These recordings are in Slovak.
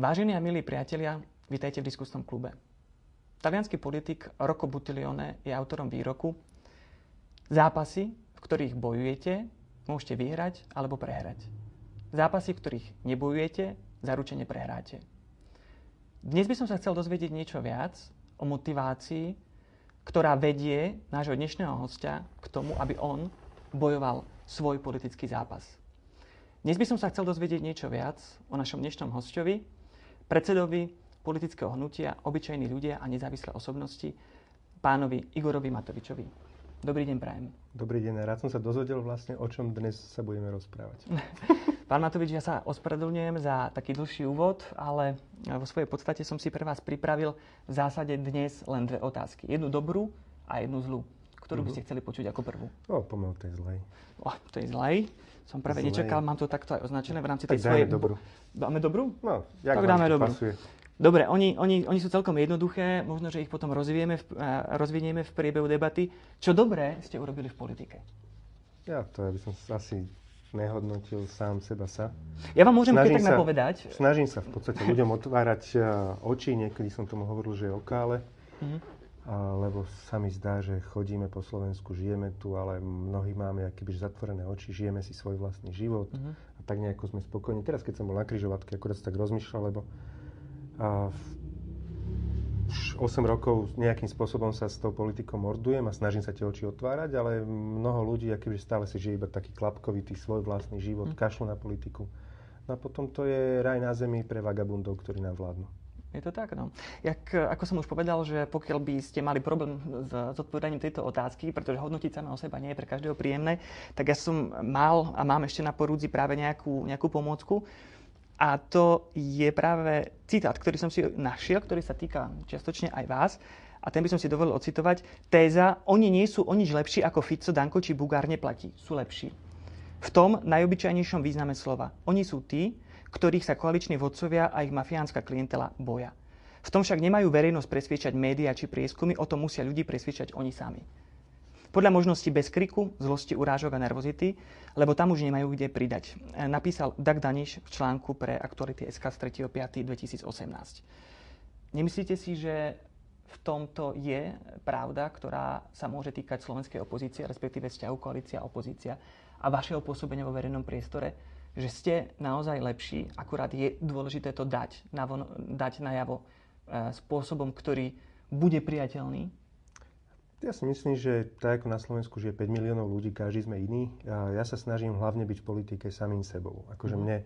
Vážení a milí priatelia, vítajte v diskusnom klube. Talianský politik Rocco Buttiglione je autorom výroku Zápasy, v ktorých bojujete, môžete vyhrať alebo prehrať. Zápasy, v ktorých nebojujete, zaručene prehráte. Dnes by som sa chcel dozvedieť niečo viac o motivácii, ktorá vedie nášho dnešného hostia k tomu, aby on bojoval svoj politický zápas. Dnes by som sa chcel dozvedieť niečo viac o našom dnešnom hostovi, predsedovi politického hnutia Obyčajní ľudia a nezávislé osobnosti, pánovi Igorovi Matovičovi. Dobrý deň, prajem. Dobrý deň, rád som sa dozvedel vlastne, o čom dnes sa budeme rozprávať. Pán Matovič, ja sa ospravedlňujem za taký dlhší úvod, ale vo svojej podstate som si pre vás pripravil v zásade dnes len dve otázky. Jednu dobrú a jednu zlú. Ktorú by ste mhm. chceli počuť ako prvú? O, poďme tej zlej. O, tej zlej? Som práve nečakal, mám to takto aj označené v rámci tej tak svojej... dobrú. Dáme dobrú? No, jak tak dáme dobrú. Pasuje. Dobre, oni, oni, oni sú celkom jednoduché, možno, že ich potom rozvieme v, rozvinieme v priebehu debaty. Čo dobré ste urobili v politike? Ja to ja by som asi nehodnotil sám seba sa. Ja vám môžem snažím tak napovedať. Snažím sa v podstate ľuďom otvárať oči, niekedy som tomu hovoril, že je okále. Mm-hmm lebo sa mi zdá, že chodíme po Slovensku, žijeme tu, ale mnohí máme akýby zatvorené oči, žijeme si svoj vlastný život uh-huh. a tak nejako sme spokojní. Teraz, keď som bol na kryžovatke, akurát tak rozmýšľal, lebo a, už 8 rokov nejakým spôsobom sa s tou politikou mordujem a snažím sa tie oči otvárať, ale mnoho ľudí akýby stále si žije iba taký klapkovitý svoj vlastný život, uh-huh. kašľú na politiku. No a potom to je raj na zemi pre vagabundov, ktorí nám vládnu. Je to tak, no. Jak, ako som už povedal, že pokiaľ by ste mali problém s zodpovedaním tejto otázky, pretože hodnotiť sama o seba nie je pre každého príjemné, tak ja som mal a mám ešte na porúdzi práve nejakú, nejakú pomôcku. A to je práve citát, ktorý som si našiel, ktorý sa týka čiastočne aj vás. A ten by som si dovolil ocitovať. Téza, oni nie sú o nič lepší ako Fico, Danko či Bugár neplatí. Sú lepší. V tom najobyčajnejšom význame slova. Oni sú tí, ktorých sa koaliční vodcovia a ich mafiánska klientela boja. V tom však nemajú verejnosť presviečať médiá či prieskumy, o tom musia ľudí presviečať oni sami. Podľa možnosti bez kriku, zlosti, urážok a nervozity, lebo tam už nemajú kde pridať. Napísal Dag Daniš v článku pre Aktuality SK z 3.5.2018. Nemyslíte si, že v tomto je pravda, ktorá sa môže týkať slovenskej opozície, respektíve vzťahu koalícia a opozícia a vašeho pôsobenia vo verejnom priestore? Že ste naozaj lepší, akurát je dôležité to dať, navon, dať najavo e, spôsobom, ktorý bude priateľný? Ja si myslím, že tak ako na Slovensku žije 5 miliónov ľudí, každý sme iný. Ja sa snažím hlavne byť v politike samým sebou. Akože mm. mne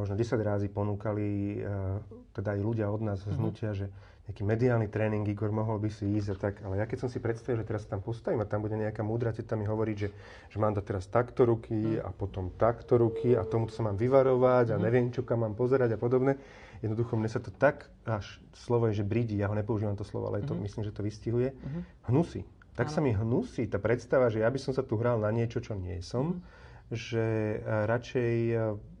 možno 10 rázy ponúkali, e, teda aj ľudia od nás z mhm. hnutia, mm. že nejaký mediálny tréning, Igor, mohol by si ísť a tak. Ale ja keď som si predstavil, že teraz tam postavím a tam bude nejaká múdra teta mi hovoriť, že, že mám dať teraz takto ruky mm. a potom takto ruky a tomu sa mám vyvarovať a mm. neviem, čo kam mám pozerať a podobne. Jednoducho mne sa to tak, až slovo je, že brídi, ja ho nepoužívam to slovo, ale to, mm. myslím, že to vystihuje, mm. hnusí. Tak ano. sa mi hnusí tá predstava, že ja by som sa tu hral na niečo, čo nie som, mm. že eh, radšej eh,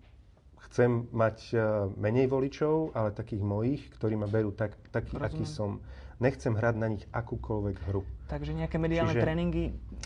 chcem mať e, menej voličov, ale takých mojich, ktorí ma berú tak, taký, aký som. Nechcem hrať na nich akúkoľvek hru. Takže nejaké mediálne Čiže tréningy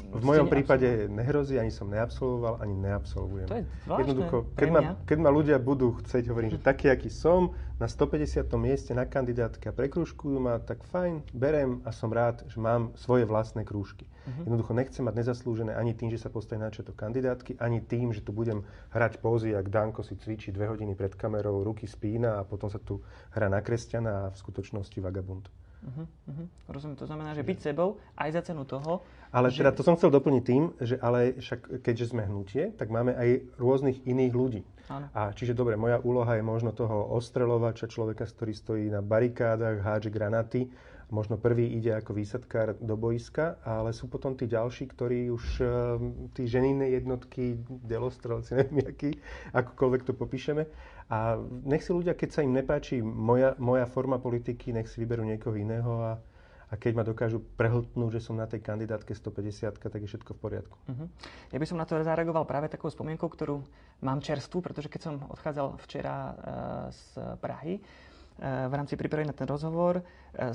v mojom prípade nehrozí, ani som neabsolvoval, ani neabsolvujem. To je zvláštne Jednoducho, keď ma, keď ma ľudia budú chcieť, hovorím, že taký, aký som, na 150. mieste na kandidátke a prekružkujú ma, tak fajn, berem a som rád, že mám svoje vlastné krúžky. Uh-huh. Jednoducho nechcem mať nezaslúžené ani tým, že sa postavím na to kandidátky, ani tým, že tu budem hrať pózy, ak Danko si cvičí dve hodiny pred kamerou, ruky spína a potom sa tu hrá na kresťana a v skutočnosti vagabund. Uh-huh, uh-huh. Rozumiem, to znamená, že byť sebou aj za cenu toho. Ale že... teda to som chcel doplniť tým, že ale však keďže sme hnutie, tak máme aj rôznych iných ľudí. Áno. A čiže dobre, moja úloha je možno toho ostrelovača, človeka, ktorý stojí na barikádach, hádže granaty možno prvý ide ako výsadkár do boiska, ale sú potom tí ďalší, ktorí už ehm, tí ženinné jednotky, delostrelci, neviem aký, akokoľvek to popíšeme. A nech si ľudia, keď sa im nepáči moja, moja forma politiky, nech si vyberú niekoho iného a, a keď ma dokážu prehltnúť, že som na tej kandidátke 150, tak je všetko v poriadku. Uh-huh. Ja by som na to zareagoval práve takou spomienkou, ktorú mám čerstvú, pretože keď som odchádzal včera uh, z Prahy, v rámci prípravy na ten rozhovor e,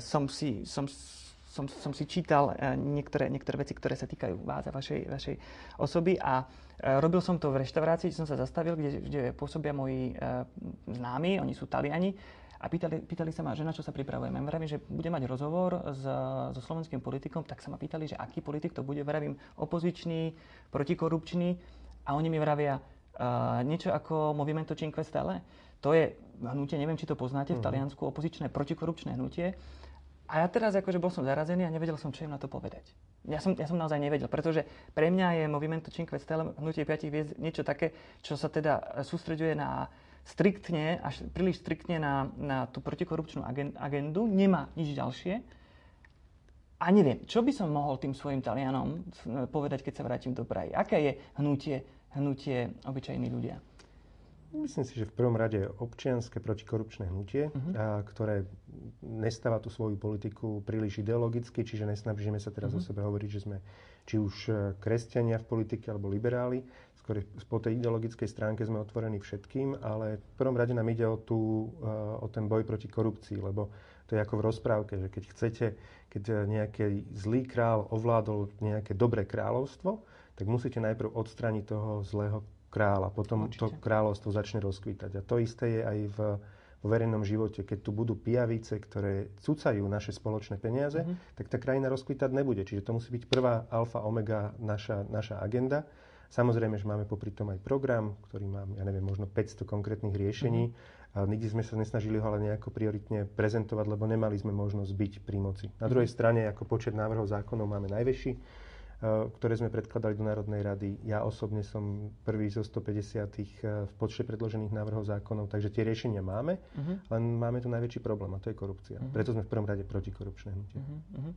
som si, som, som, som si čítal e, niektoré, niektoré veci, ktoré sa týkajú vás a vašej, vašej osoby a e, robil som to v reštaurácii, kde som sa zastavil, kde, kde pôsobia moji známi, oni sú Taliani a pýtali, pýtali sa ma, že na čo sa pripravujeme. Vravím, že bude mať rozhovor s, so slovenským politikom, tak sa ma pýtali, že aký politik to bude. Vravím, opozičný, protikorupčný a oni mi vravia, uh, niečo ako Movimento Cinque Stelle. To je hnutie, neviem, či to poznáte, v mhm. Taliansku opozičné protikorupčné hnutie. A ja teraz akože bol som zarazený a nevedel som, čo im na to povedať. Ja som, ja som naozaj nevedel, pretože pre mňa je Movimento Cinque Stelle, hnutie 5 hviezd, niečo také, čo sa teda sústreďuje na striktne, až príliš striktne na, na tú protikorupčnú agendu, nemá nič ďalšie. A neviem, čo by som mohol tým svojim Talianom povedať, keď sa vrátim do Prahy? Aké je hnutie, hnutie obyčajní ľudia? Myslím si, že v prvom rade občianske protikorupčné hnutie, uh-huh. a, ktoré nestáva tú svoju politiku príliš ideologicky, čiže nesnažíme sa teraz uh-huh. o mhm. sebe hovoriť, že sme či už e, kresťania v politike alebo liberáli. Skôr po tej ideologickej stránke sme otvorení všetkým, ale v prvom rade nám ide o, tú, e, o ten boj proti korupcii, lebo to je ako v rozprávke, že keď chcete, keď nejaký zlý král ovládol nejaké dobré kráľovstvo, tak musíte najprv odstrániť toho zlého kráľa. Potom Určite. to kráľovstvo začne rozkvítať. A to isté je aj v, vo verejnom živote. Keď tu budú pijavice, ktoré cucajú naše spoločné peniaze, mm-hmm. tak tá krajina rozkvítať nebude. Čiže to musí byť prvá alfa, omega naša, naša agenda. Samozrejme, že máme popri tom aj program, ktorý má, ja neviem, možno 500 konkrétnych riešení. Mm-hmm. A nikdy sme sa nesnažili ho ale nejako prioritne prezentovať, lebo nemali sme možnosť byť pri moci. Na druhej mhm. strane, ako počet návrhov zákonov máme najväčší, ktoré sme predkladali do Národnej rady. Ja osobne som prvý zo 150 eh, v počte predložených návrhov zákonov, takže tie riešenia máme, uh-huh. len máme tu najväčší problém a to je korupcia. Uh-huh. Preto sme v prvom rade protikorupčné hnutie. Uh-huh.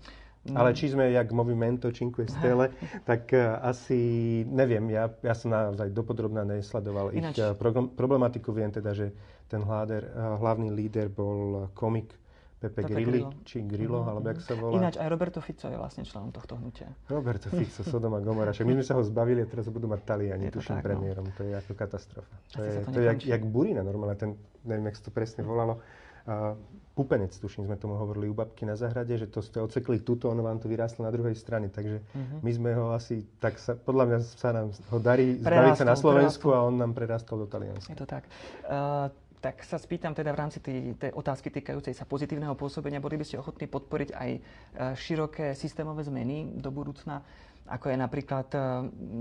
No. Ale či sme jak Movimento Cinque Stelle, tak uh, asi neviem. Ja, ja som naozaj dopodrobná nesledoval Ináč. ich uh, problematiku. Viem teda, že ten hláder, uh, hlavný líder bol komik Pepe, Pepe Grilli, Grillo. či Grillo, mm-hmm. alebo jak sa volá. Ináč aj Roberto Fico je vlastne členom tohto hnutia. Roberto Fico, Sodoma Gomora. Však my sme sa ho zbavili a teraz ho budú mať Taliani, tuším, tak, no. premiérom. No. To je ako katastrofa. To je, to, to je jak, jak Burina normálne, ten, neviem, jak sa to presne volalo. Uh, pupenec, tuším, sme tomu hovorili u babky na zahrade, že to ste ocekli tuto, ono vám to vyrástlo na druhej strane. Takže mm-hmm. my sme ho asi, tak sa, podľa mňa sa nám ho darí zbaviť sa na Slovensku prerastol. a on nám prerastol do Talianska. Je to tak. Uh, tak sa spýtam teda v rámci tej, tej otázky týkajúcej sa pozitívneho pôsobenia, boli by ste ochotní podporiť aj e, široké systémové zmeny do budúcna, ako je napríklad e,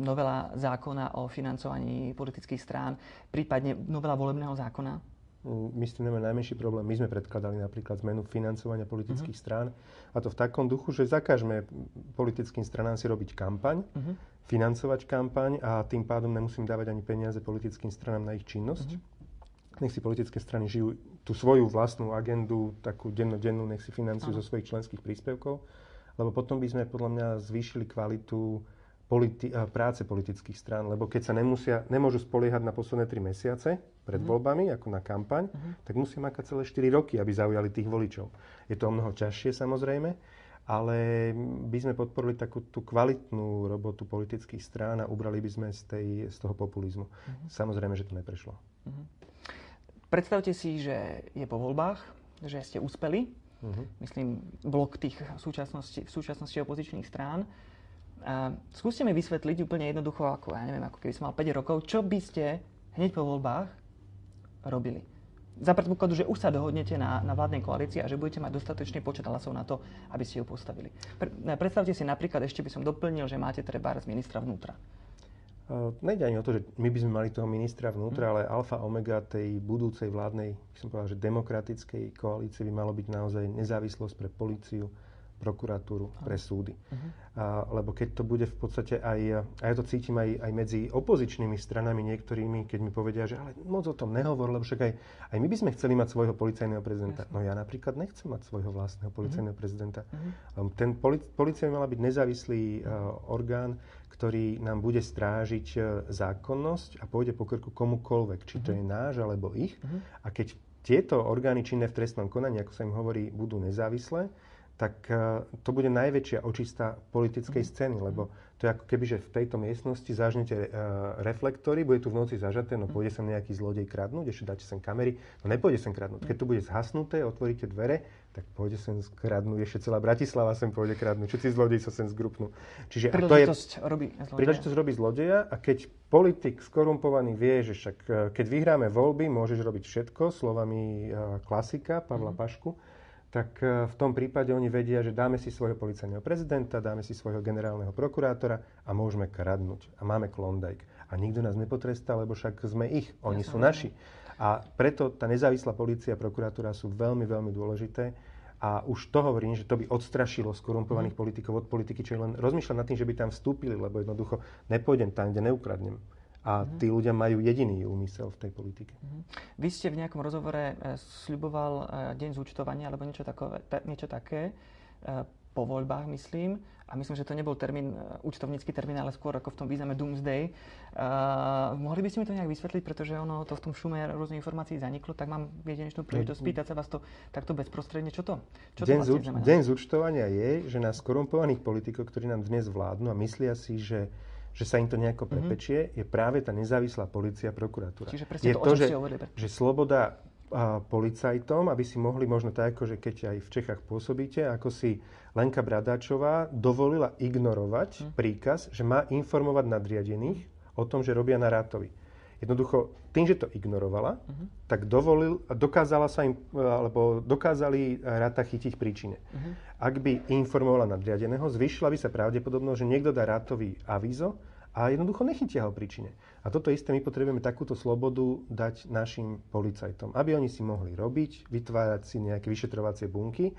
novela zákona o financovaní politických strán, prípadne novela volebného zákona? Mm, my s tým nemáme najmenší problém. My sme predkladali napríklad zmenu financovania politických uh-huh. strán a to v takom duchu, že zakážeme politickým stranám si robiť kampaň, uh-huh. financovať kampaň a tým pádom nemusím dávať ani peniaze politickým stranám na ich činnosť. Uh-huh nech si politické strany žijú tú svoju vlastnú agendu, takú dennodennú, nech si financujú zo svojich členských príspevkov, lebo potom by sme podľa mňa zvýšili kvalitu politi- práce politických strán, lebo keď sa nemusia, nemôžu spoliehať na posledné tri mesiace pred mm. voľbami, ako na kampaň, mm. tak musia makať celé 4 roky, aby zaujali tých voličov. Je to o mnoho ťažšie samozrejme, ale by sme podporili takú tú kvalitnú robotu politických strán a ubrali by sme z, tej, z toho populizmu. Mm. Samozrejme, že to neprešlo. Mm. Predstavte si, že je po voľbách, že ste úspeli, uh-huh. myslím, blok tých v súčasnosti, v súčasnosti opozičných strán. A skúste mi vysvetliť úplne jednoducho, ako, ja neviem, ako keby som mal 5 rokov, čo by ste hneď po voľbách robili. Za predpokladu, že už sa dohodnete na, na vládnej koalícii a že budete mať dostatočný počet hlasov na to, aby ste ju postavili. Pre, predstavte si napríklad, ešte by som doplnil, že máte treba z ministra vnútra. Uh, nejde ani o to, že my by sme mali toho ministra vnútra, mm. ale alfa omega tej budúcej vládnej, by som povedal, že demokratickej koalície by malo byť naozaj nezávislosť pre políciu, prokuratúru, pre súdy. Uh-huh. A, lebo keď to bude v podstate aj, a ja to cítim aj, aj medzi opozičnými stranami niektorými, keď mi povedia, že ale moc o tom nehovor, lebo však aj, aj my by sme chceli mať svojho policajného prezidenta. Jasne. No ja napríklad nechcem mať svojho vlastného policajného uh-huh. prezidenta. Uh-huh. Ten poli- policia by mala byť nezávislý uh, orgán, ktorý nám bude strážiť e, zákonnosť a pôjde po krku komukolvek, či to mhm. je náš alebo ich. Uh-huh. A keď tieto orgány činné v trestnom konaní, ako sa im hovorí, budú nezávislé, tak uh, to bude najväčšia očista politickej mm. scény, lebo to je ako keby, že v tejto miestnosti zažnete uh, reflektory, bude tu v noci zažaté, no pôjde sem nejaký zlodej kradnúť, ešte dáte sem kamery, no nepôjde sem kradnúť. Keď to bude zhasnuté, otvoríte dvere, tak pôjde sem kradnúť, ešte celá Bratislava sem pôjde kradnúť, všetci zlodeji sa sem zgrupnú. Čiže príležitosť to je, robí zlodeja. Príležitosť robí zlodeja a keď politik skorumpovaný vie, že však e, keď vyhráme voľby, môžeš robiť všetko, slovami klasika Pavla mm. Pašku, tak e, v tom prípade oni vedia, že dáme si svojho policajného prezidenta, dáme si svojho generálneho prokurátora a môžeme kradnúť. A máme Klondike. A nikto nás nepotrestá, lebo však sme ich. Oni ja sú naši. A preto tá nezávislá policia a prokuratúra sú veľmi, veľmi dôležité. A už to hovorím, že to by odstrašilo skorumpovaných mm. politikov od politiky, čiže len rozmýšľať nad tým, že by tam vstúpili, lebo jednoducho nepôjdem tam, kde neukradnem. A mm-hmm. tí ľudia majú jediný úmysel v tej politike. Mm-hmm. Vy ste v nejakom rozhovore e, sľuboval e, deň zúčtovania alebo niečo, takové, ta, niečo také e, po voľbách, myslím. A myslím, že to nebol termín, účtovnícky termín, ale skôr ako v tom význame Doomsday. Uh, mohli by ste mi to nejak vysvetliť, pretože ono to v tom šume rôznych informácií zaniklo, tak mám jedinečnú príležitosť spýtať sa vás to takto bezprostredne. Čo to? Čo deň, to vlastne deň zúčtovania je, že na skorumpovaných politikov, ktorí nám dnes vládnu a myslia si, že že sa im to nejako mhm. prepečie, mm-hmm. je práve tá nezávislá policia a prokuratúra. Čiže presne je to, to že, že sloboda a, policajtom, aby si mohli možno tak, ako že keď aj v Čechách pôsobíte, ako si Lenka Bradáčová dovolila ignorovať mm. príkaz, že má informovať nadriadených o tom, že robia na rátovi. Jednoducho, tým, že to ignorovala, uh-huh. tak dovolil, dokázala sa im, alebo dokázali ráta chytiť príčine. Uh-huh. Ak by informovala nadriadeného, zvýšila by sa pravdepodobnosť, že niekto dá rátový avízo a jednoducho nechytia ho príčine. A toto isté my potrebujeme takúto slobodu dať našim policajtom, aby oni si mohli robiť, vytvárať si nejaké vyšetrovacie bunky,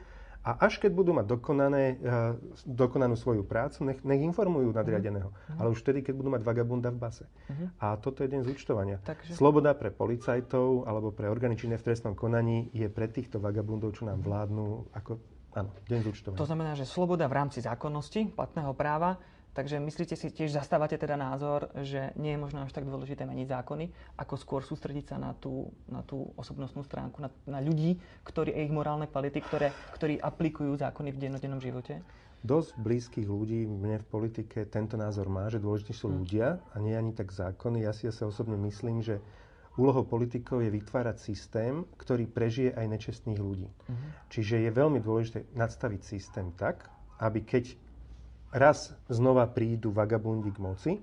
a až keď budú mať dokonané, uh, dokonanú svoju prácu, nech, nech informujú nadriadeného. Uh-huh. Ale už vtedy, keď budú mať vagabunda v base. Uh-huh. A toto je deň zúčtovania. Takže... Sloboda pre policajtov alebo pre orgány činné v trestnom konaní je pre týchto vagabundov, čo nám vládnu, ako, áno, deň zúčtovania. To znamená, že sloboda v rámci zákonnosti, platného práva, Takže myslíte si, tiež zastávate teda názor, že nie je možno až tak dôležité meniť zákony, ako skôr sústrediť sa na tú, na tú osobnostnú stránku, na, na ľudí, ktorí, ich morálne kvality, ktoré, ktorí aplikujú zákony v dennodennom živote? Dosť blízkych ľudí mne v politike tento názor má, že dôležití sú hm. ľudia a nie ani tak zákony. Ja si sa osobne myslím, že úlohou politikov je vytvárať systém, ktorý prežije aj nečestných ľudí. Uh-huh. Čiže je veľmi dôležité nadstaviť systém tak, aby keď raz znova prídu vagabundi k moci,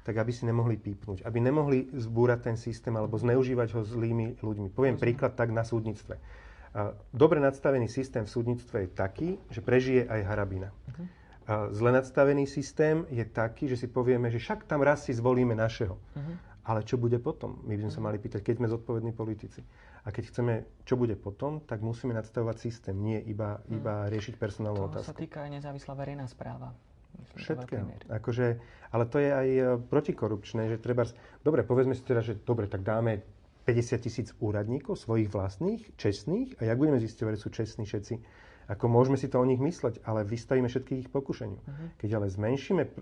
tak aby si nemohli pípnuť, aby nemohli zbúrať ten systém alebo zneužívať ho zlými ľuďmi. Poviem príklad tak na súdnictve. Dobre nadstavený systém v súdnictve je taký, že prežije aj harabina. Uh-huh. Zle nadstavený systém je taký, že si povieme, že však tam raz si zvolíme našeho. Uh-huh. Ale čo bude potom? My by sme sa mali pýtať, keď sme zodpovední politici. A keď chceme, čo bude potom, tak musíme nadstavovať systém, nie iba, iba riešiť personálnu to otázku. To sa týka aj nezávislá verejná správa. Všetkého. Akože, ale to je aj e, protikorupčné, že treba... Dobre, povedzme si teda, že dobre, tak dáme 50 tisíc úradníkov, svojich vlastných, čestných, a jak budeme zistovať, že sú čestní všetci, ako môžeme si to o nich mysleť, ale vystavíme všetkých ich pokušeniu. Uh-huh. Keď ale zmenšíme uh,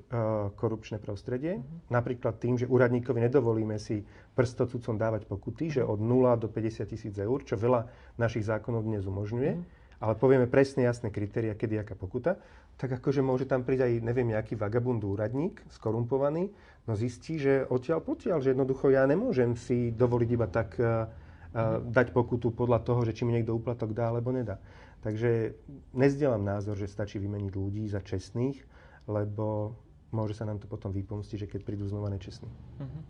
korupčné prostredie, uh-huh. napríklad tým, že úradníkovi nedovolíme si prstocúcom dávať pokuty, že od 0 do 50 tisíc eur, čo veľa našich zákonov dnes umožňuje, uh-huh. ale povieme presne jasné kritéria, kedy aká pokuta, tak akože môže tam prísť aj, neviem, nejaký vagabund úradník, skorumpovaný, no zistí, že odtiaľ potiaľ, že jednoducho ja nemôžem si dovoliť iba tak uh, uh, dať pokutu podľa toho, že či mi niekto úplatok dá alebo nedá. Takže nezdielam názor, že stačí vymeniť ľudí za čestných, lebo môže sa nám to potom vypomstiť, že keď prídu znova nečestní. Uh-huh.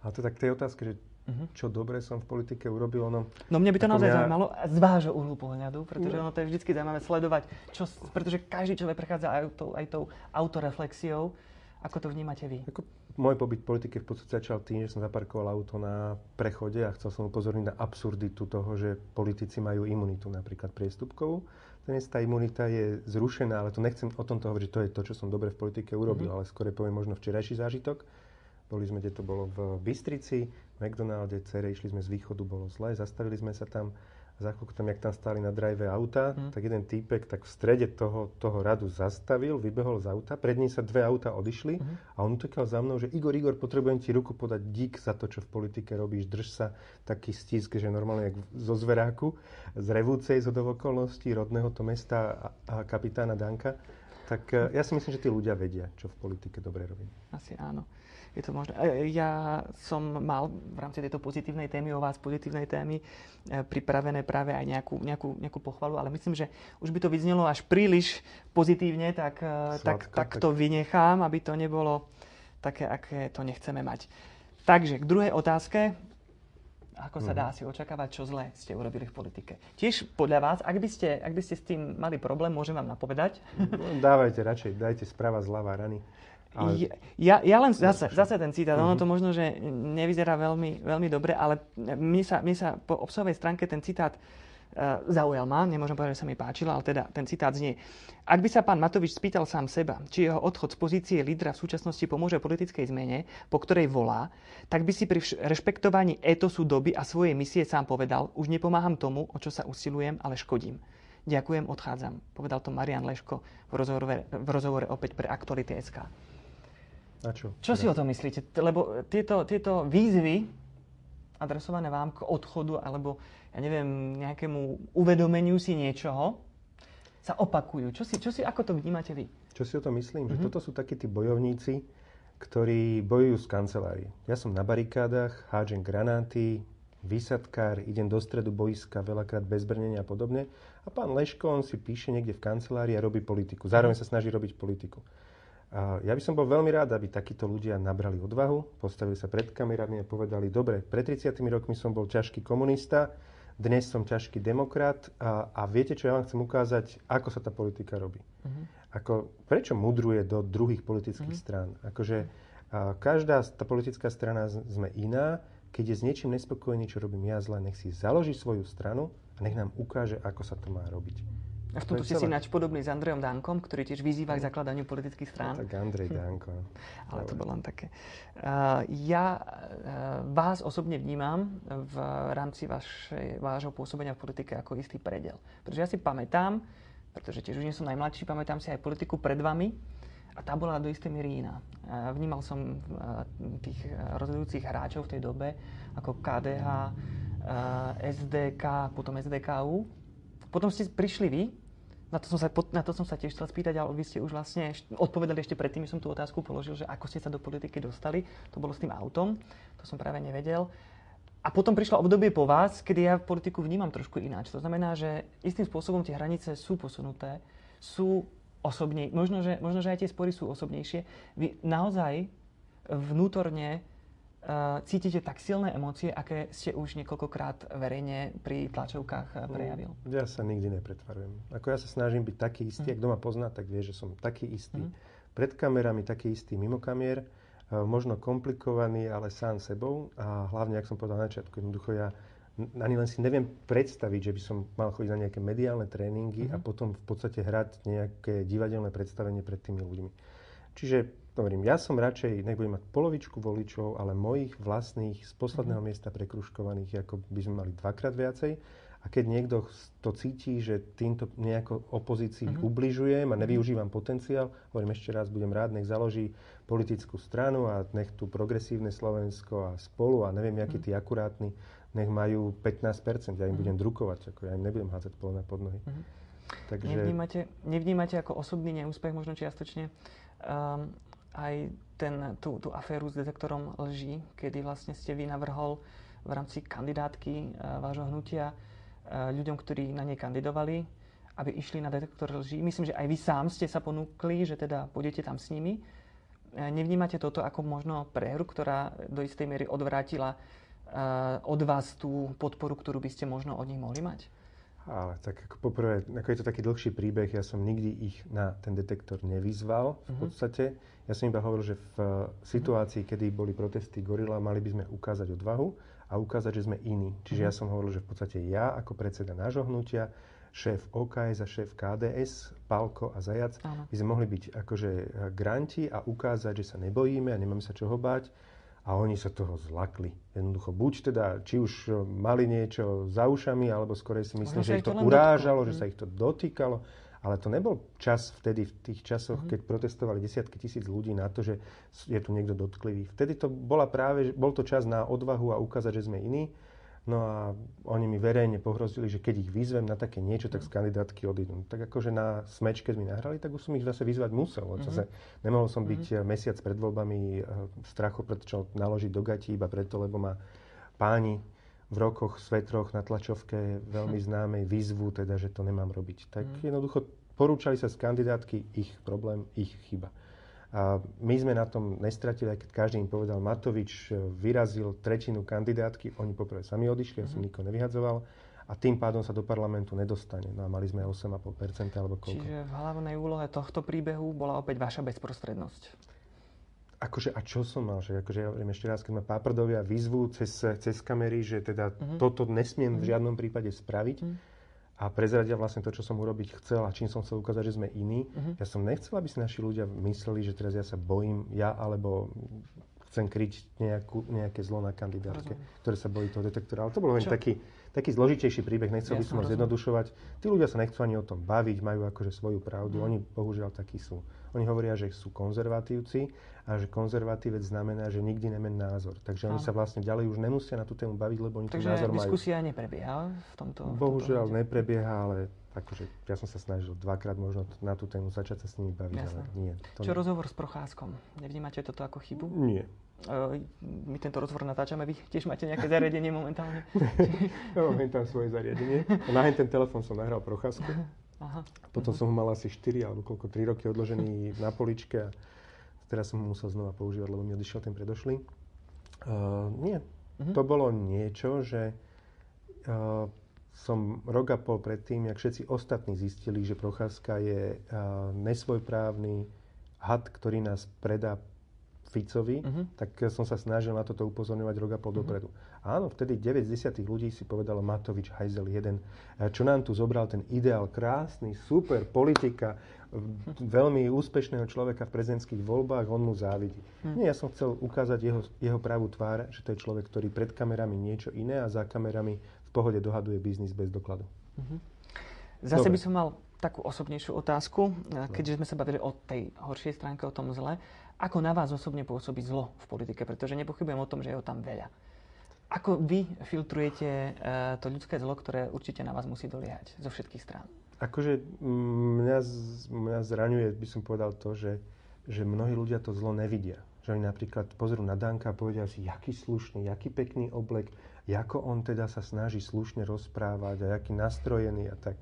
Ale to tak tej otázke, že uh-huh. čo dobre som v politike urobil. Ono, no mne by to naozaj mňa... zaujímalo z vášho uhlu pohľadu, pretože no. ono to je vždy zaujímavé sledovať, čo, pretože každý človek prechádza aj tou, aj tou autoreflexiou. Ako to vnímate vy? Ako môj pobyt v politike v podstate začal tým, že som zaparkoval auto na prechode a chcel som upozorniť na absurditu toho, že politici majú imunitu, napríklad priestupkovú. Dnes tá imunita je zrušená, ale to nechcem o tomto hovoriť, že to je to, čo som dobre v politike urobil, mm-hmm. ale skôr poviem možno včerajší zážitok. Boli sme, kde to bolo v Bystrici, v McDonalde, cere, išli sme z východu, bolo zle, zastavili sme sa tam. za chvíľku tam, jak tam stáli na drive auta, mm. tak jeden týpek tak v strede toho, toho radu zastavil, vybehol z auta, pred ním sa dve auta odišli mm. a on utekal za mnou, že Igor, Igor, potrebujem ti ruku podať dík za to, čo v politike robíš, drž sa taký stisk, že normálne jak zo zveráku, z revúcej z okolností rodného to mesta a, a kapitána Danka. Tak mm. ja si myslím, že tí ľudia vedia, čo v politike dobre robím. Asi áno je to možné. E, ja som mal v rámci tejto pozitívnej témy o vás, pozitívnej témy, e, pripravené práve aj nejakú, nejakú, nejakú pochvalu, ale myslím, že už by to vyznelo až príliš pozitívne, tak, e, Sladko, tak, tak to vynechám, aby to nebolo také, aké to nechceme mať. Takže k druhej otázke. Ako sa dá mhm. si očakávať, čo zle ste urobili v politike? Tiež podľa vás, ak by ste, ak by ste s tým mali problém, môžem vám napovedať? No, dávajte radšej, dajte správa zľava rany. Ale... Ja, ja len zase, zase ten citát, uh-huh. ono to mhm. možno, že nevyzerá veľmi, veľmi dobre, ale mi sa, mi sa po obsahovej stránke ten citát uh, zaujal ma, nemôžem povedať, že sa mi páčil, ale teda ten citát znie. Ak by sa pán Matovič spýtal sám seba, či jeho odchod z pozície lídra v súčasnosti pomôže politickej zmene, po ktorej volá, tak by si pri rešpektovaní etosu doby a svojej misie sám povedal, už nepomáham tomu, o čo sa usilujem, ale škodím. Ďakujem, odchádzam. Povedal to Marian Leško v rozhovore, v rozhovore opäť pre Aktuality.sk. A čo? Čo si o tom myslíte? Lebo tieto, tieto výzvy adresované vám k odchodu alebo, ja neviem, nejakému uvedomeniu si niečoho, sa opakujú. Čo si, čo si, ako to vnímate vy? Čo si o tom myslím? Mm-hmm. Že mhm. toto sú takí tí bojovníci, ktorí bojujú z kancelárie. Ja som na barikádach, hádžem granáty, výsadkár, idem do stredu boiska, veľakrát bez brnenia a podobne. A pán Leško, on si píše niekde v kancelárii a robí politiku. Zároveň sa snaží robiť politiku. Ja by som bol veľmi rád, aby takíto ľudia nabrali odvahu, postavili sa pred kamerami a povedali, dobre, pred 30 rokmi som bol ťažký komunista, dnes som ťažký demokrat a, a viete, čo ja vám chcem ukázať, ako sa tá politika robí. Uh-huh. Ako, prečo mudruje do druhých politických uh-huh. strán? Akože a každá tá politická strana sme iná, keď je s niečím nespokojný, čo robím ja zle, nech si založí svoju stranu a nech nám ukáže, ako sa to má robiť. A v tomto ste si ináč podobný s Andrejom Dankom, ktorý tiež vyzýva k zakladaniu politických strán. No, tak Andrej Danko. Ale to bolo len také. Uh, ja uh, vás osobne vnímam v rámci vašej, vášho pôsobenia v politike ako istý predel. Pretože ja si pamätám, pretože tiež už nie som najmladší, pamätám si aj politiku pred vami, a tá bola do istej miery iná. Vnímal som tých rozhodujúcich hráčov v tej dobe ako KDH, SDK, potom SDKU. Potom ste prišli vy na to, som sa, na to som sa tiež chcel spýtať, ale vy ste už vlastne odpovedali ešte predtým, som tú otázku položil, že ako ste sa do politiky dostali. To bolo s tým autom, to som práve nevedel. A potom prišlo obdobie po vás, kedy ja politiku vnímam trošku ináč. To znamená, že istým spôsobom tie hranice sú posunuté, sú osobne, možno že, možno, že aj tie spory sú osobnejšie. Vy naozaj vnútorne cítite tak silné emócie, aké ste už niekoľkokrát verejne pri tlačovkách uh, prejavil? Ja sa nikdy nepretvarujem. Ako ja sa snažím byť taký istý, mm. ak doma pozná, tak vie, že som taký istý. Mm. Pred kamerami taký istý mimo kamier, uh, možno komplikovaný, ale sám sebou. A hlavne, ak som povedal na začiatku, jednoducho ja ani len si neviem predstaviť, že by som mal chodiť na nejaké mediálne tréningy mm. a potom v podstate hrať nejaké divadelné predstavenie pred tými ľuďmi. Čiže hovorím, ja som radšej, nech budem mať polovičku voličov, ale mojich vlastných z posledného mm-hmm. miesta prekruškovaných, ako by sme mali dvakrát viacej. A keď niekto to cíti, že týmto nejako opozícii mm-hmm. ubližujem a mhm. nevyužívam potenciál, hovorím ešte raz, budem rád, nech založí politickú stranu a nech tu progresívne Slovensko a spolu a neviem, aký mm-hmm. tí akurátni, nech majú 15%, ja im mm-hmm. budem drukovať, ako ja im nebudem hádzať polné pod nohy. Mm-hmm. Takže... Nevnímate, nevnímate ako osobný neúspech možno čiastočne um, aj ten, tú, tú aféru s detektorom lží, kedy vlastne ste vy navrhol v rámci kandidátky uh, vášho hnutia uh, ľuďom, ktorí na nej kandidovali, aby išli na detektor lží. Myslím, že aj vy sám ste sa ponúkli, že teda pôjdete tam s nimi. Uh, nevnímate toto ako možno prehru, ktorá do istej miery odvrátila od vás tú podporu, ktorú by ste možno od nich mohli mať? Ale tak ako poprvé, ako je to taký dlhší príbeh, ja som nikdy ich na ten detektor nevyzval v mm-hmm. podstate. Ja som iba hovoril, že v situácii, kedy boli protesty Gorila, mali by sme ukázať odvahu a ukázať, že sme iní. Čiže mm-hmm. ja som hovoril, že v podstate ja ako predseda nášho hnutia, šéf OKS a šéf KDS, Palko a Zajac, Áno. by sme mohli byť akože granti a ukázať, že sa nebojíme a nemáme sa čoho báť a oni sa toho zlakli. Jednoducho, buď teda, či už e, mali niečo za ušami, alebo skorej si myslím, že ich to urážalo, dotklo. že sa ich to dotýkalo. Ale to nebol čas vtedy, v tých časoch, mhm. keď protestovali desiatky tisíc ľudí na to, že je tu niekto dotklivý. Vtedy to bola práve, bol to čas na odvahu a ukázať, že sme iní. No a oni mi verejne pohrozili, že keď ich vyzvem na také niečo, tak z kandidátky odídu. Tak akože na smeč, keď mi nahrali, tak už som ich zase vyzvať musel. Mm-hmm. Zase nemohol som byť mm-hmm. mesiac pred voľbami v strachu, preto naložiť do gatí iba preto, lebo ma páni v rokoch, svetroch na tlačovke veľmi hm. známej výzvu, teda, že to nemám robiť. Tak mm. jednoducho porúčali sa z kandidátky, ich problém, ich chyba. A my sme na tom nestratili, aj keď každý im povedal, Matovič e, vyrazil tretinu kandidátky, oni poprvé sami odišli, ja som mhm. nikoho nevyhadzoval a tým pádom sa do parlamentu nedostane. No a mali sme 8,5% alebo koľko. Čiže v hlavnej úlohe tohto príbehu bola opäť vaša bezprostrednosť. Akože, a čo som mal? Že, akože, ja hovorím ešte raz, keď ma páprdovia vyzvú cez, cez kamery, že teda uh-huh. toto nesmiem uh-huh. v mhm. žiadnom prípade spraviť, uh-huh a prezradia vlastne to, čo som urobiť chcel a čím som chcel ukázať, že sme iní. Uh-huh. Ja som nechcel, aby si naši ľudia mysleli, že teraz ja sa bojím, ja alebo chcem kryť nejakú, nejaké zlo na kandidátke, Rozumiem. ktoré sa bojí toho detektora. Ale to bol len taký, taký zložitejší príbeh, nechcel by som ho zjednodušovať. Tí ľudia sa nechcú ani o tom baviť, majú akože svoju pravdu, uh-huh. oni bohužiaľ takí sú. Oni hovoria, že sú konzervatívci a že konzervatívec znamená, že nikdy nemen názor. Takže oni sa vlastne ďalej už nemusia na tú tému baviť, lebo oni Takže ten názor majú. Takže diskusia neprebieha v tomto? Bohužiaľ v tomto neprebieha, ale akože ja som sa snažil dvakrát možno na tú tému začať sa s nimi baviť, Jasne. ale nie. To Čo nie. rozhovor s Procházkom? Nevnímate toto ako chybu? Nie. Uh, my tento rozhovor natáčame, vy tiež máte nejaké zariadenie momentálne? ja mám tam svoje zariadenie. Na ten telefón som nahral Procházku. Aha. Potom uh-huh. som ho mal asi 4 alebo koľko, 3 roky odložený na poličke a teraz som ho musel znova používať, lebo mi odišiel ten predošlý. Uh, nie, uh-huh. to bolo niečo, že uh, som rok a pol predtým, jak všetci ostatní zistili, že Procházka je uh, nesvojprávny had, ktorý nás predá Ficovi, uh-huh. tak som sa snažil na toto upozorňovať rok a pol uh-huh. dopredu. Áno, vtedy 9 z 10 ľudí si povedalo Matovič, Hajzel jeden, čo nám tu zobral ten ideál, krásny, super politika, veľmi úspešného človeka v prezidentských voľbách, on mu závidí. Uh-huh. Nie, ja som chcel ukázať jeho, jeho pravú tvár, že to je človek, ktorý pred kamerami niečo iné a za kamerami v pohode dohaduje biznis bez dokladu. Uh-huh. Zase Dobre. by som mal takú osobnejšiu otázku, no. keďže sme sa bavili o tej horšej stránke, o tom zle. Ako na vás osobne pôsobí zlo v politike? Pretože nepochybujem o tom, že je ho tam veľa. Ako vy filtrujete uh, to ľudské zlo, ktoré určite na vás musí doliehať zo všetkých strán? Akože mňa, mňa zraňuje, by som povedal to, že, že mnohí ľudia to zlo nevidia. Že oni napríklad pozrú na Danka a povedia si, jaký slušný, jaký pekný oblek, ako on teda sa snaží slušne rozprávať a jaký nastrojený a tak.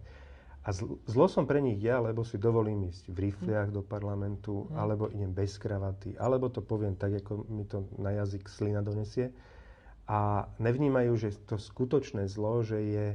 A zlo som pre nich ja, lebo si dovolím ísť v rifliach do parlamentu, mm. alebo idem bez kravaty, alebo to poviem tak, ako mi to na jazyk slina donesie. A nevnímajú, že to skutočné zlo, že je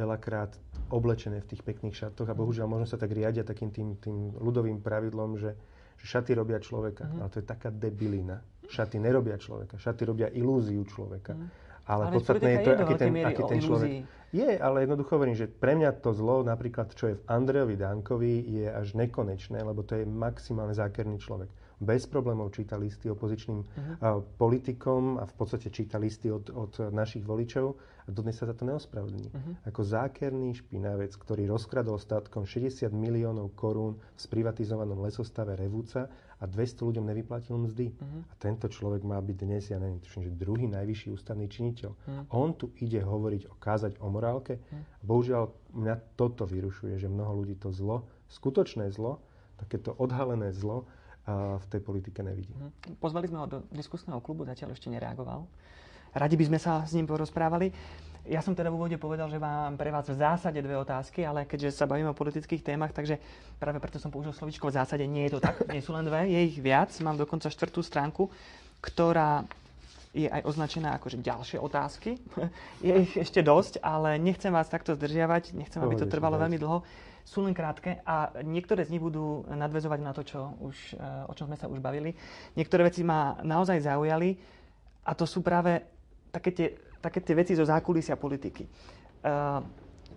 veľakrát oblečené v tých pekných šatoch a bohužiaľ možno sa tak riadia takým tým, tým ľudovým pravidlom, že, že šaty robia človeka. Mm. Ale to je taká debilina. Šaty nerobia človeka. Šaty robia ilúziu človeka. Mm. Ale, ale podstatné je to, aký ten, aký ten človek... Je, ale jednoducho hovorím, že pre mňa to zlo, napríklad čo je v Andrejovi Dankovi, je až nekonečné, lebo to je maximálne zákerný človek. Bez problémov číta listy opozičným uh-huh. politikom a v podstate číta listy od, od našich voličov a dodnes sa za to neospravedlní. Uh-huh. Ako zákerný špinavec, ktorý rozkradol statkom 60 miliónov korún v sprivatizovanom lesostave Revúca a 200 ľuďom nevyplatil mzdy. Uh-huh. A tento človek má byť dnes, ja neviem, tuším, že druhý najvyšší ústavný činiteľ. Uh-huh. On tu ide hovoriť o kázať o morálke. Uh-huh. Bohužiaľ, mňa toto vyrušuje, že mnoho ľudí to zlo, skutočné zlo, takéto odhalené zlo v tej politike nevidí. Uh-huh. Pozvali sme ho do diskusného klubu, zatiaľ ešte nereagoval. Radi by sme sa s ním porozprávali. Ja som teda v úvode povedal, že mám pre vás v zásade dve otázky, ale keďže sa bavíme o politických témach, takže práve preto som použil slovičko v zásade. Nie je to tak, nie sú len dve, je ich viac. Mám dokonca štvrtú stránku, ktorá je aj označená ako že ďalšie otázky. je ich ešte dosť, ale nechcem vás takto zdržiavať, nechcem, aby to trvalo veľmi dlho. Sú len krátke a niektoré z nich budú nadvezovať na to, čo už, eh, o čom sme sa už bavili. Niektoré veci ma naozaj zaujali a to sú práve také tie také tie veci zo zákulisia politiky. Uh,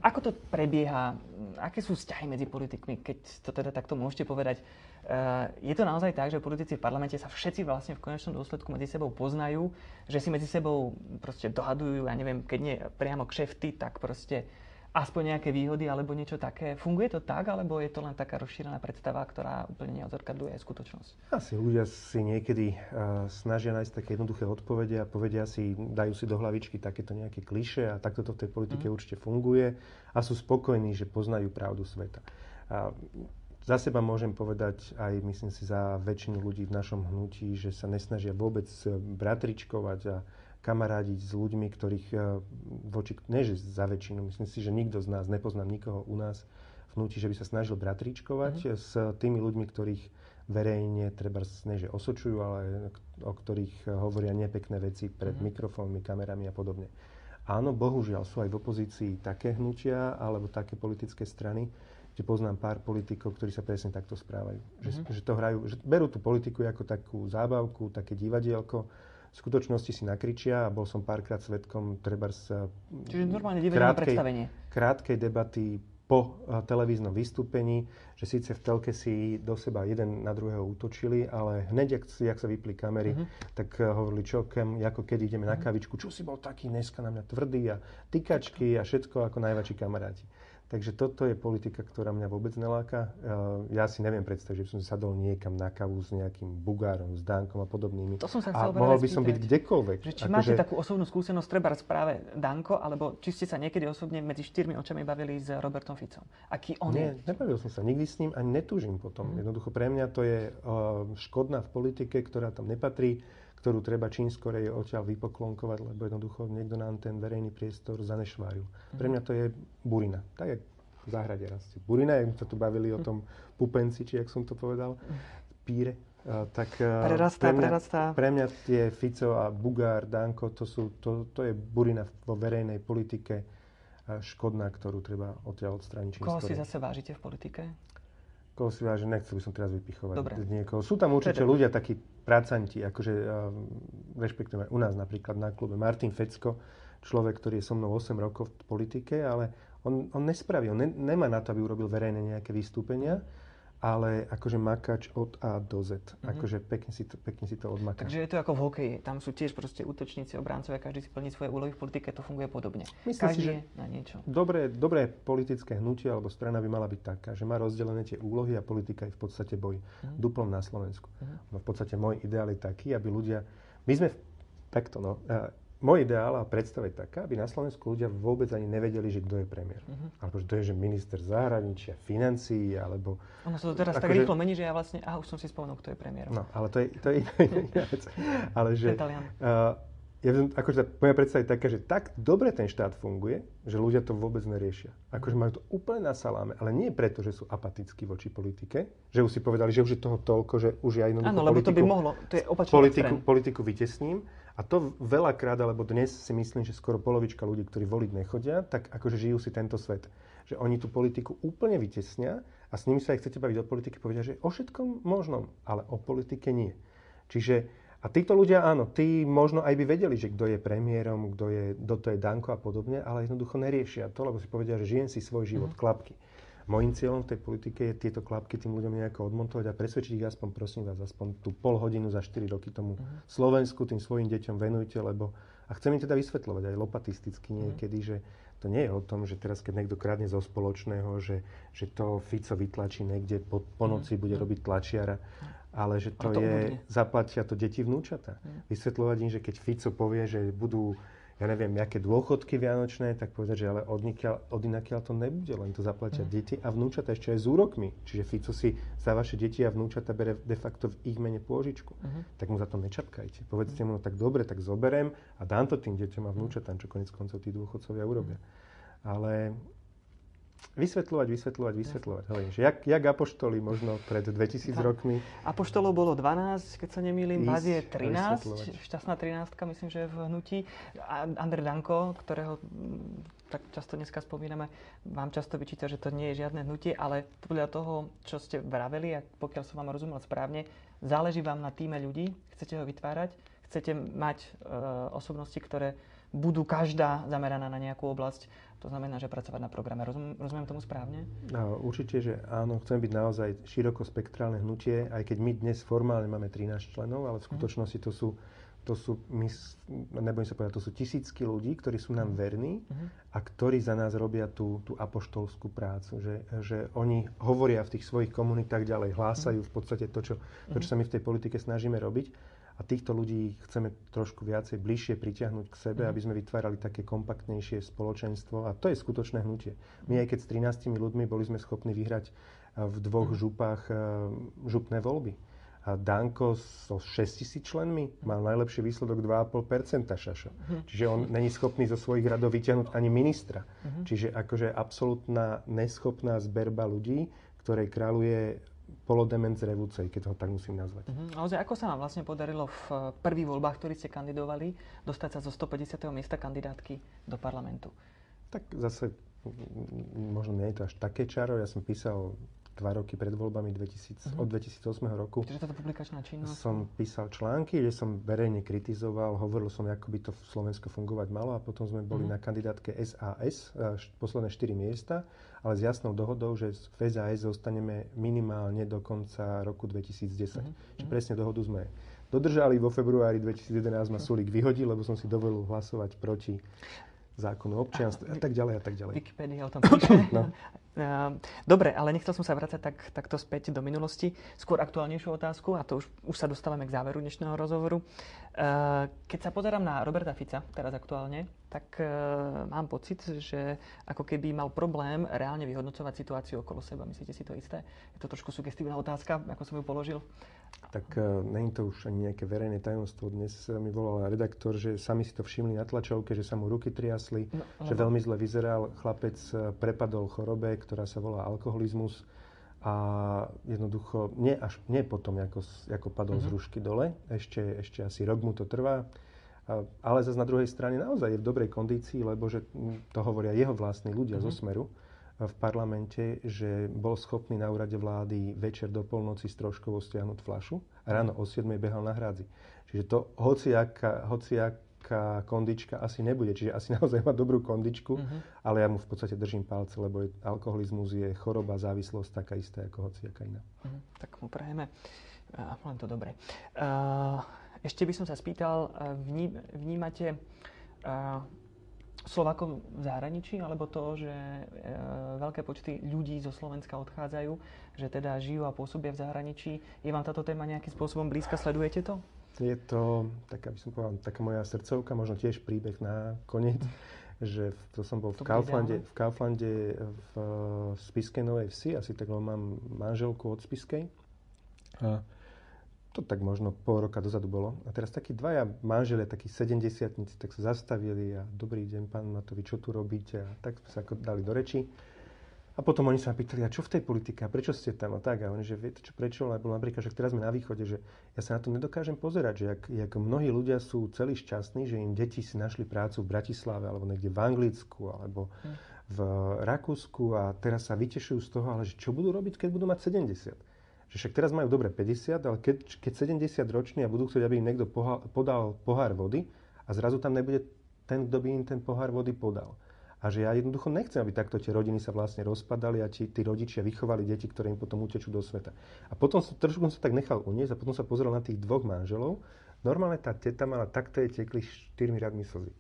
ako to prebieha? Aké sú vzťahy medzi politikmi, keď to teda takto môžete povedať? je to naozaj tak, že politici v parlamente sa všetci vlastne v konečnom dôsledku medzi sebou poznajú, že si medzi sebou proste dohadujú, ja neviem, keď nie priamo kšefty, tak proste aspoň nejaké výhody alebo niečo také. Funguje to tak, alebo je to len taká rozšírená predstava, ktorá úplne neodzrkadluje skutočnosť? Asi ľudia si niekedy uh, snažia nájsť také jednoduché odpovede a povedia si, dajú si do hlavičky takéto nejaké kliše a takto to v tej politike mm. určite funguje a sú spokojní, že poznajú pravdu sveta. A za seba môžem povedať aj, myslím si, za väčšinu ľudí v našom hnutí, že sa nesnažia vôbec bratričkovať a kamarádiť s ľuďmi, ktorých eh, voči, ne že za väčšinu, myslím si, že nikto z nás, nepoznám nikoho u nás vnúti, že by sa snažil bratričkovať mm-hmm. s tými ľuďmi, ktorých verejne treba ne, že osočujú, ale o ktorých hovoria nepekné veci pred mm-hmm. mikrofónmi, kamerami a podobne. Áno, bohužiaľ sú aj v opozícii také hnutia alebo také politické strany, kde poznám pár politikov, ktorí sa presne takto správajú. Mm-hmm. Že, že to hrajú, že berú tú politiku ako takú zábavku, také divadielko, v skutočnosti si nakričia a bol som párkrát svetkom treba sa Čiže normálne krátkej, predstavenie. krátkej debaty po uh, televíznom vystúpení, že síce v telke si do seba jeden na druhého útočili, ale hneď, jak, jak sa vypli kamery, uh-huh. tak uh, hovorili, čo, kem, ako keď ideme uh-huh. na mhm. kavičku, čo si bol taký dneska na mňa tvrdý a tykačky a všetko ako najväčší kamaráti. Takže toto je politika, ktorá mňa vôbec neláka. Ja si neviem predstaviť, že by som sadol niekam na kavu s nejakým Bugárom, s Dankom a podobnými. To som sa a mohol by som byť kdekoľvek. Že či ako máte že... takú osobnú skúsenosť, treba práve Danko, alebo či ste sa niekedy osobne medzi štyrmi očami bavili s Robertom Ficom? Aký on Nie, je? nebavil som sa. Nikdy s ním ani netúžim potom. Mm. Jednoducho pre mňa to je uh, škodná v politike, ktorá tam nepatrí ktorú treba čím skorej odtiaľ vypoklonkovať, lebo jednoducho niekto nám ten verejný priestor zanešvájú. Mm. Pre mňa to je burina. Tak je v záhrade rastie. Burina, jak sa tu bavili o tom pupenci, či jak som to povedal, píre. Uh, tak uh, prerastá, pre, mňa, prerastá. pre mňa tie Fico a Bugár, Danko, to, sú, to, to je burina vo verejnej politike škodná, ktorú treba odtiaľ odstrániť. Koho si zase vážite v politike? koho si vážim, nechcel by som teraz vypichovať Dobre. niekoho. Sú tam určite ľudia, takí pracanti, akože uh, rešpektujeme u nás napríklad na klube Martin Fecko, človek, ktorý je so mnou 8 rokov v politike, ale on, on nespraví, on ne, nemá na to, aby urobil verejné nejaké vystúpenia, ale akože makač od A do Z. Mm-hmm. Akože pekne si, to, pekne si to odmaká. Takže je to ako v hokeji. Tam sú tiež proste útočníci, obráncovia, každý si plní svoje úlohy v politike, to funguje podobne. Myslím každý si, že na niečo. Dobré, dobré politické hnutie alebo strana by mala byť taká, že má rozdelené tie úlohy a politika je v podstate boj. Mm-hmm. Duplom na Slovensku. Mm-hmm. No v podstate môj ideál je taký, aby ľudia... My sme takto, no, môj ideál a predstava je taká, aby na Slovensku ľudia vôbec ani nevedeli, že kto je premiér. Uh-huh. Alebo že to je, že minister zahraničia, financií, alebo... Ono sa to teraz tak že... rýchlo mení, že ja vlastne... Aha, už som si spomenul, kto je premiér. No, ale to je, to je iná vec. Ale že... Uh, ja akože moja predstava je taká, že tak dobre ten štát funguje, že ľudia to vôbec neriešia. Akože majú to úplne na saláme, ale nie preto, že sú apatickí voči politike, že už si povedali, že už je toho toľko, že už ja jednoducho Áno, lebo politiku, to by mohlo, to je politiku, politiku vytesním a to veľakrát, alebo dnes si myslím, že skoro polovička ľudí, ktorí voliť nechodia, tak akože žijú si tento svet. Že oni tú politiku úplne vytesnia a s nimi sa aj chcete baviť o politike, povedia, že o všetkom možnom, ale o politike nie. Čiže, a títo ľudia, áno, tí možno aj by vedeli, že kto je premiérom, kto je, kto to je Danko a podobne, ale jednoducho neriešia to, lebo si povedia, že žijem si svoj život, mm. klapky. Mojím cieľom v tej politike je tieto klapky tým ľuďom nejako odmontovať a presvedčiť ich aspoň, prosím vás, aspoň tú pol hodinu za 4 roky tomu uh-huh. Slovensku, tým svojim deťom venujte, lebo a chcem im teda vysvetľovať aj lopatisticky mhm. niekedy, uh-huh. že to nie je o tom, že teraz, keď niekto kradne zo spoločného, že, že to Fico vytlačí niekde po, po noci, uh-huh. bude robiť tlačiara, ale že to, je, zaplatia to deti vnúčata. Vysvetľovať im, že keď Fico povie, že budú ja neviem, aké dôchodky vianočné, tak povedať, že ale od inakiaľ to nebude, len to zaplatia mm. deti a vnúčata ešte aj s úrokmi. Čiže Fico si za vaše deti a vnúčata bere de facto v ich mene pôžičku. Mm. Tak mu za to nečapkajte. Povedzte mm. mu, no tak dobre, tak zoberiem a dám to tým deťom a vnúčatám, čo konec koncov tí dôchodcovia urobia. Mm. Ale Vysvetľovať, vysvetľovať, vysvetľovať. Hej, že jak, jak apoštoli možno pred 2000 tak. rokmi. Apoštolov bolo 12, keď sa nemýlim, vás je 13, šťastná 13, myslím, že v hnutí. Andrej Danko, ktorého mm, tak často dneska spomíname, vám často vyčíta, že to nie je žiadne hnutie, ale podľa toho, čo ste vraveli, a pokiaľ som vám rozumel správne, záleží vám na týme ľudí, chcete ho vytvárať, chcete mať e, osobnosti, ktoré budú každá zameraná na nejakú oblasť. To znamená, že pracovať na programe. Rozum, rozumiem tomu správne? No, určite, že áno. Chcem byť naozaj širokospektrálne hnutie, aj keď my dnes formálne máme 13 členov, ale v mhm. skutočnosti to sú to sú, my, nebojím sa povedať, to sú tisícky ľudí, ktorí sú nám verní uh-huh. a ktorí za nás robia tú, tú apoštolskú prácu. Že, že oni hovoria v tých svojich komunitách ďalej, hlásajú v podstate to čo, to, čo sa my v tej politike snažíme robiť. A týchto ľudí chceme trošku viacej, bližšie pritiahnuť k sebe, uh-huh. aby sme vytvárali také kompaktnejšie spoločenstvo. A to je skutočné hnutie. My aj keď s 13 ľuďmi boli sme schopní vyhrať v dvoch župách župné voľby a Danko so 6 tisíc členmi mal najlepší výsledok 2,5%, Šašo. Uh-huh. Čiže on není schopný zo svojich radov vyťahnuť ani ministra. Čiže akože absolútna neschopná zberba ľudí, ktorej kráľuje polodement z revúcej, keď ho tak musím nazvať. Uh-huh. Ale ako sa vám vlastne podarilo v prvých voľbách, ktorí ste kandidovali, dostať sa zo 150. miesta kandidátky do parlamentu? Tak zase možno nie je to až také čaro. Ja som písal dva roky pred voľbami 2000, uh-huh. od 2008 roku. Čiže táto publikačná činnosť? Som písal články, kde som verejne kritizoval, hovoril som, ako by to v Slovensku fungovať malo a potom sme boli uh-huh. na kandidátke SAS, posledné 4 miesta, ale s jasnou dohodou, že v SAS zostaneme minimálne do konca roku 2010. Uh-huh. Čiže presne dohodu sme dodržali. Vo februári 2011 ma Sulik vyhodil, lebo som si dovolil hlasovať proti zákonu občianstva a tak ďalej a tak ďalej. Wikipedia o tom píše. no. Ehm, dobre, ale nechcel som sa vrácať tak, takto späť do minulosti. Skôr aktuálnejšiu otázku, a to už, už sa dostávame k záveru dnešného rozhovoru. Ehm, keď sa pozerám na Roberta Fica, teraz aktuálne, tak ehm, mám pocit, že ako keby mal problém reálne vyhodnocovať situáciu okolo seba. Myslíte si to isté? Je to trošku sugestívna otázka, ako som ju položil. Tak uh, není to už ani nejaké verejné tajomstvo. Dnes mi volal redaktor, že sami si to všimli na tlačovke, že sa mu ruky triasli, no, že veľmi zle vyzeral. Chlapec prepadol chorobe, ktorá sa volá alkoholizmus a jednoducho, nie, až, nie potom, ako, ako padol mm-hmm. z mhm. rušky dole, ešte, ešte asi rok mu to trvá, ale zase na druhej strane naozaj je v dobrej kondícii, lebo že to hovoria jeho vlastní ľudia mm-hmm. zo Smeru, v parlamente, že bol schopný na úrade vlády večer do polnoci s troškou stiahnuť flašu a ráno o 7 behal na hrádzi. Čiže to hociaká, hociaká kondička asi nebude. Čiže asi naozaj má dobrú kondičku, uh-huh. ale ja mu v podstate držím palce, lebo je, alkoholizmus je choroba, závislosť taká istá ako hociaká iná. Uh-huh. Tak mu prajeme. Uh, len to dobre. Uh, ešte by som sa spýtal, vní, vnímate uh, Slovákov v zahraničí, alebo to, že e, veľké počty ľudí zo Slovenska odchádzajú, že teda žijú a pôsobia v zahraničí. Je vám táto téma nejakým spôsobom blízka? Sledujete to? Je to, tak aby som povedal, taká moja srdcovka, možno tiež príbeh na koniec, že to som bol v Kauflande, v Kauflande v Spiskej Novej Vsi, asi tak mám manželku od Spiskej. A to tak možno pol roka dozadu bolo. A teraz takí dvaja manželia, takí 70 tak sa zastavili a dobrý deň, pán Matovič, čo tu robíte? A tak sa ako dali do reči. A potom oni sa ma pýtali, a čo v tej politike, a prečo ste tam? A tak, a oni, že viete čo, prečo? Lebo napríklad, že teraz sme na východe, že ja sa na to nedokážem pozerať, že jak, jak mnohí ľudia sú celí šťastní, že im deti si našli prácu v Bratislave, alebo niekde v Anglicku, alebo hm. v Rakúsku a teraz sa vytešujú z toho, ale že čo budú robiť, keď budú mať 70? Že však teraz majú dobre 50, ale keď, keď 70 roční a budú chcieť, aby im niekto poha, podal pohár vody a zrazu tam nebude ten, kto by im ten pohár vody podal. A že ja jednoducho nechcem, aby takto tie rodiny sa vlastne rozpadali a tí, tí rodičia vychovali deti, ktoré im potom utečú do sveta. A potom som, trošku som sa tak nechal uniesť a potom sa pozrel na tých dvoch manželov. Normálne tá teta mala takto jej tekli štyrmi radmi slzy.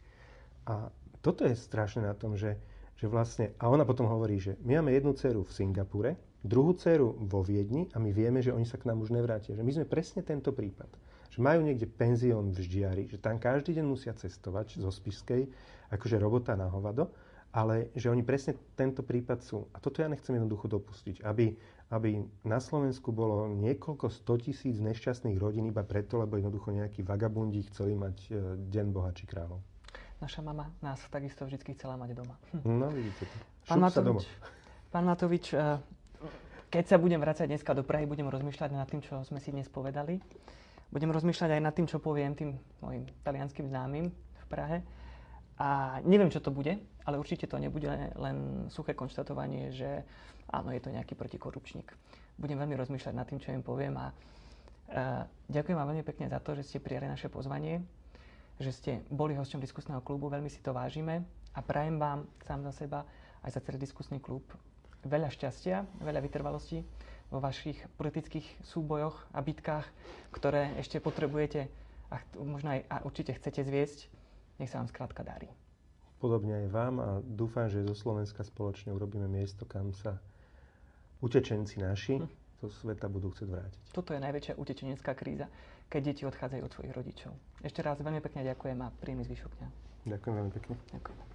A toto je strašné na tom, že, že vlastne... A ona potom hovorí, že my máme jednu dceru v Singapure, druhú dceru vo Viedni a my vieme, že oni sa k nám už nevrátia. Že my sme presne tento prípad. Že majú niekde penzión v Ždiari, že tam každý deň musia cestovať zo Spiskej, akože robota na hovado, ale že oni presne tento prípad sú. A toto ja nechcem jednoducho dopustiť, aby, aby na Slovensku bolo niekoľko sto tisíc nešťastných rodín iba preto, lebo jednoducho nejakí vagabundi chceli mať e, deň bohačí kráľov. Naša mama nás takisto vždy chcela mať doma. Hm. No, vidíte to. Pán Matovič, pán Matovič, e, keď sa budem vrácať dneska do Prahy, budem rozmýšľať nad tým, čo sme si dnes povedali. Budem rozmýšľať aj nad tým, čo poviem tým mojim talianským známym v Prahe. A neviem, čo to bude, ale určite to nebude len suché konštatovanie, že áno, je to nejaký protikorupčník. Budem veľmi rozmýšľať nad tým, čo im poviem a uh, ďakujem vám veľmi pekne za to, že ste prijali naše pozvanie. Že ste boli hosťom diskusného klubu, veľmi si to vážime a prajem vám sám za seba aj za celý diskusný klub veľa šťastia, veľa vytrvalosti vo vašich politických súbojoch a bitkách, ktoré ešte potrebujete a možno aj a určite chcete zviesť. Nech sa vám skrátka darí. Podobne aj vám a dúfam, že zo Slovenska spoločne urobíme miesto, kam sa utečenci naši hm. do sveta budú chcieť vrátiť. Toto je najväčšia utečenecká kríza, keď deti odchádzajú od svojich rodičov. Ešte raz veľmi pekne ďakujem a príjemný zvyšok dňa. Ďakujem veľmi pekne. Ďakujem.